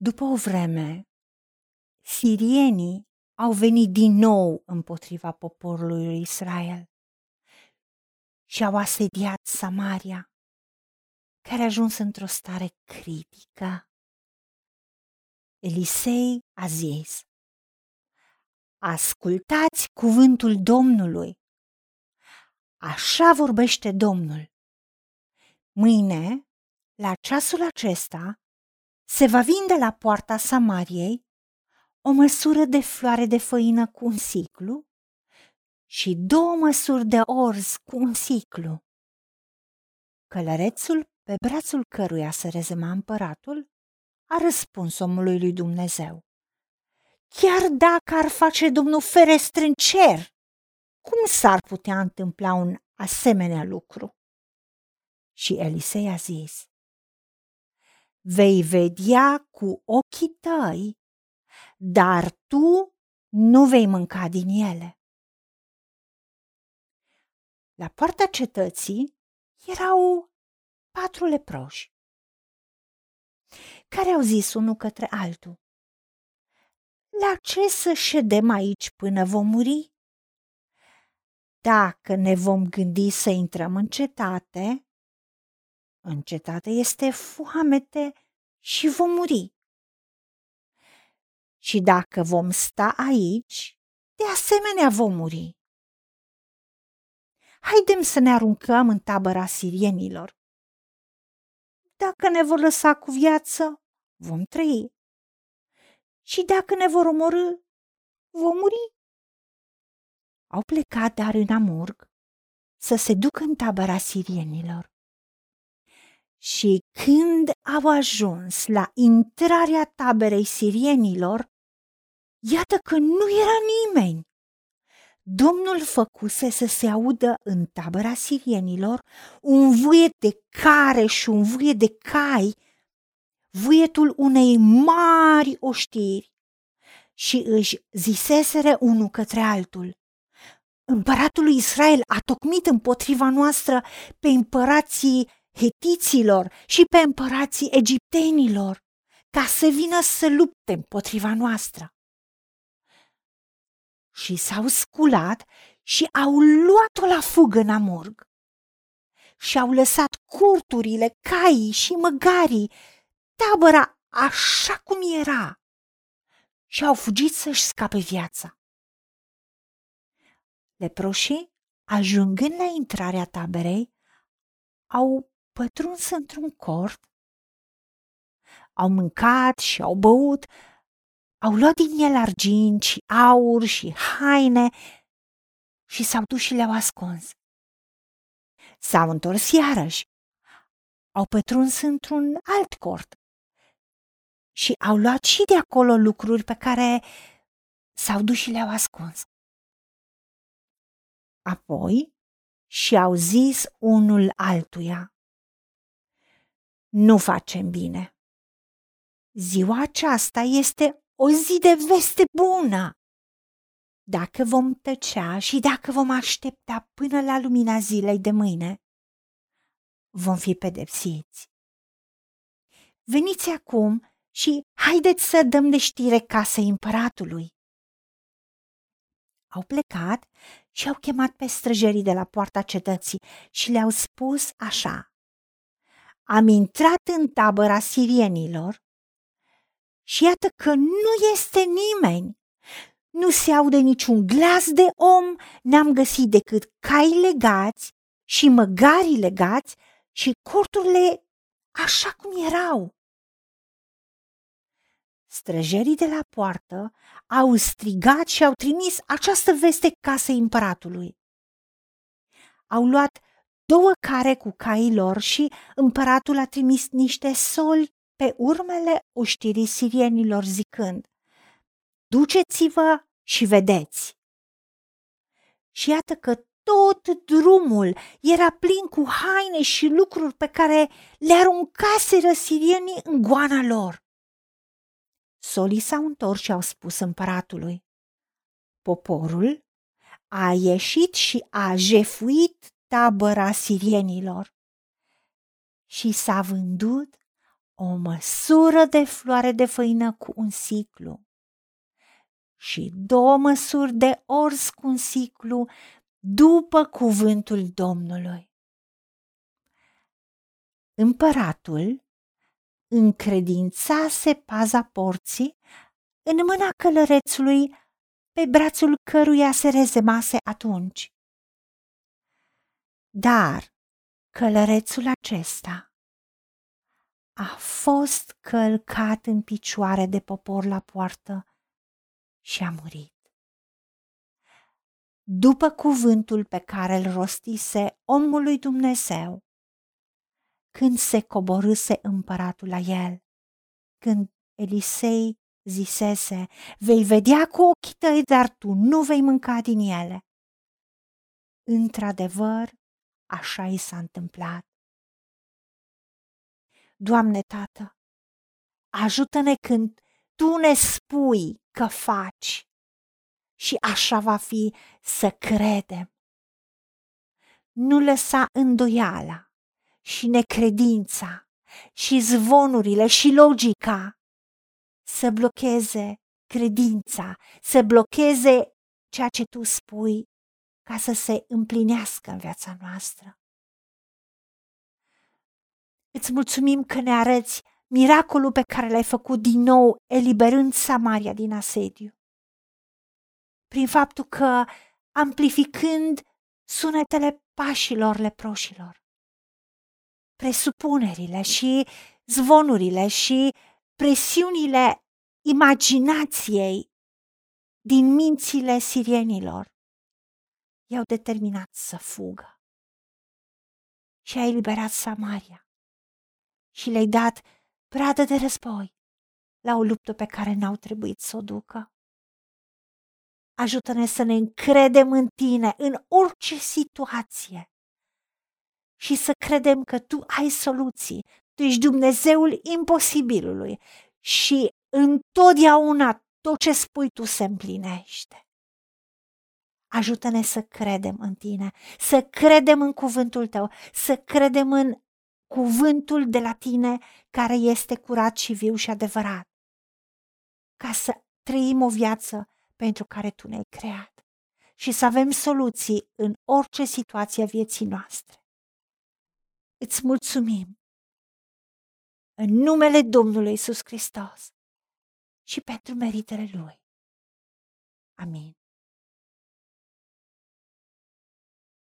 După o vreme, sirienii au venit din nou împotriva poporului lui Israel și au asediat Samaria, care a ajuns într-o stare critică. Elisei a zis, Ascultați cuvântul Domnului. Așa vorbește Domnul. Mâine, la ceasul acesta, se va vinde la poarta Samariei o măsură de floare de făină cu un siclu și două măsuri de orz cu un siclu. Călărețul pe brațul căruia se rezema împăratul a răspuns omului lui Dumnezeu. Chiar dacă ar face Domnul ferestre în cer, cum s-ar putea întâmpla un asemenea lucru? Și Elisei a zis, vei vedea cu ochii tăi, dar tu nu vei mânca din ele. La poarta cetății erau patru leproși, care au zis unul către altul, La ce să ședem aici până vom muri? Dacă ne vom gândi să intrăm în cetate, în cetate este foamete și vom muri. Și dacă vom sta aici, de asemenea vom muri. Haidem să ne aruncăm în tabăra sirienilor. Dacă ne vor lăsa cu viață, vom trăi. Și dacă ne vor omorâ, vom muri. Au plecat dar în Amurg să se ducă în tabăra sirienilor. Și când au ajuns la intrarea taberei sirienilor, iată că nu era nimeni. Domnul făcuse să se audă în tabăra sirienilor un vuiet de care și un vuiet de cai, vuietul unei mari oștiri. Și își ziseseră unul către altul. Împăratul lui Israel a tocmit împotriva noastră pe împărații hetiților și pe împărații egiptenilor, ca să vină să lupte împotriva noastră. Și s-au sculat și au luat-o la fugă în amurg. Și au lăsat curturile, caii și măgarii, tabăra așa cum era. Și au fugit să-și scape viața. Leproșii, ajungând la intrarea taberei, au pătruns într-un cort, au mâncat și au băut, au luat din el argint și aur și haine și s-au dus și le-au ascuns. S-au întors iarăși, au pătruns într-un alt cort și au luat și de acolo lucruri pe care s-au dus și le-au ascuns. Apoi și-au zis unul altuia, nu facem bine. Ziua aceasta este o zi de veste bună. Dacă vom tăcea și dacă vom aștepta până la lumina zilei de mâine, vom fi pedepsiți. Veniți acum și haideți să dăm de știre casei împăratului. Au plecat și au chemat pe străjerii de la poarta cetății și le-au spus așa am intrat în tabăra sirienilor și iată că nu este nimeni. Nu se aude niciun glas de om, n-am găsit decât cai legați și măgari legați și corturile așa cum erau. Străjerii de la poartă au strigat și au trimis această veste casei împăratului. Au luat două care cu caii lor și împăratul a trimis niște soli pe urmele oștirii sirienilor zicând, Duceți-vă și vedeți! Și iată că tot drumul era plin cu haine și lucruri pe care le aruncaseră sirienii în goana lor. Solii s-au întors și au spus împăratului, Poporul a ieșit și a jefuit tabăra sirienilor și s-a vândut o măsură de floare de făină cu un siclu și două măsuri de ors cu un siclu după cuvântul Domnului. Împăratul încredințase paza porții în mâna călărețului pe brațul căruia se rezemase atunci. Dar călărețul acesta a fost călcat în picioare de popor la poartă și a murit. După cuvântul pe care îl rostise omului Dumnezeu, când se coborâse împăratul la el, când Elisei zisese, vei vedea cu ochii tăi, dar tu nu vei mânca din ele. Într-adevăr, așa i s-a întâmplat. Doamne, Tată, ajută-ne când Tu ne spui că faci și așa va fi să credem. Nu lăsa îndoiala și necredința și zvonurile și logica să blocheze credința, să blocheze ceea ce tu spui ca să se împlinească în viața noastră. Îți mulțumim că ne arăți miracolul pe care l-ai făcut din nou, eliberând Samaria din asediu. Prin faptul că, amplificând sunetele pașilor leproșilor, presupunerile și zvonurile și presiunile imaginației din mințile sirienilor, i-au determinat să fugă. Și a eliberat Samaria și le-ai dat pradă de război la o luptă pe care n-au trebuit să o ducă. Ajută-ne să ne încredem în tine în orice situație și să credem că tu ai soluții. Tu ești Dumnezeul imposibilului și întotdeauna tot ce spui tu se împlinește. Ajută-ne să credem în tine, să credem în cuvântul tău, să credem în cuvântul de la tine care este curat și viu și adevărat, ca să trăim o viață pentru care tu ne-ai creat și să avem soluții în orice situație a vieții noastre. Îți mulțumim în numele Domnului Isus Hristos și pentru meritele Lui. Amin.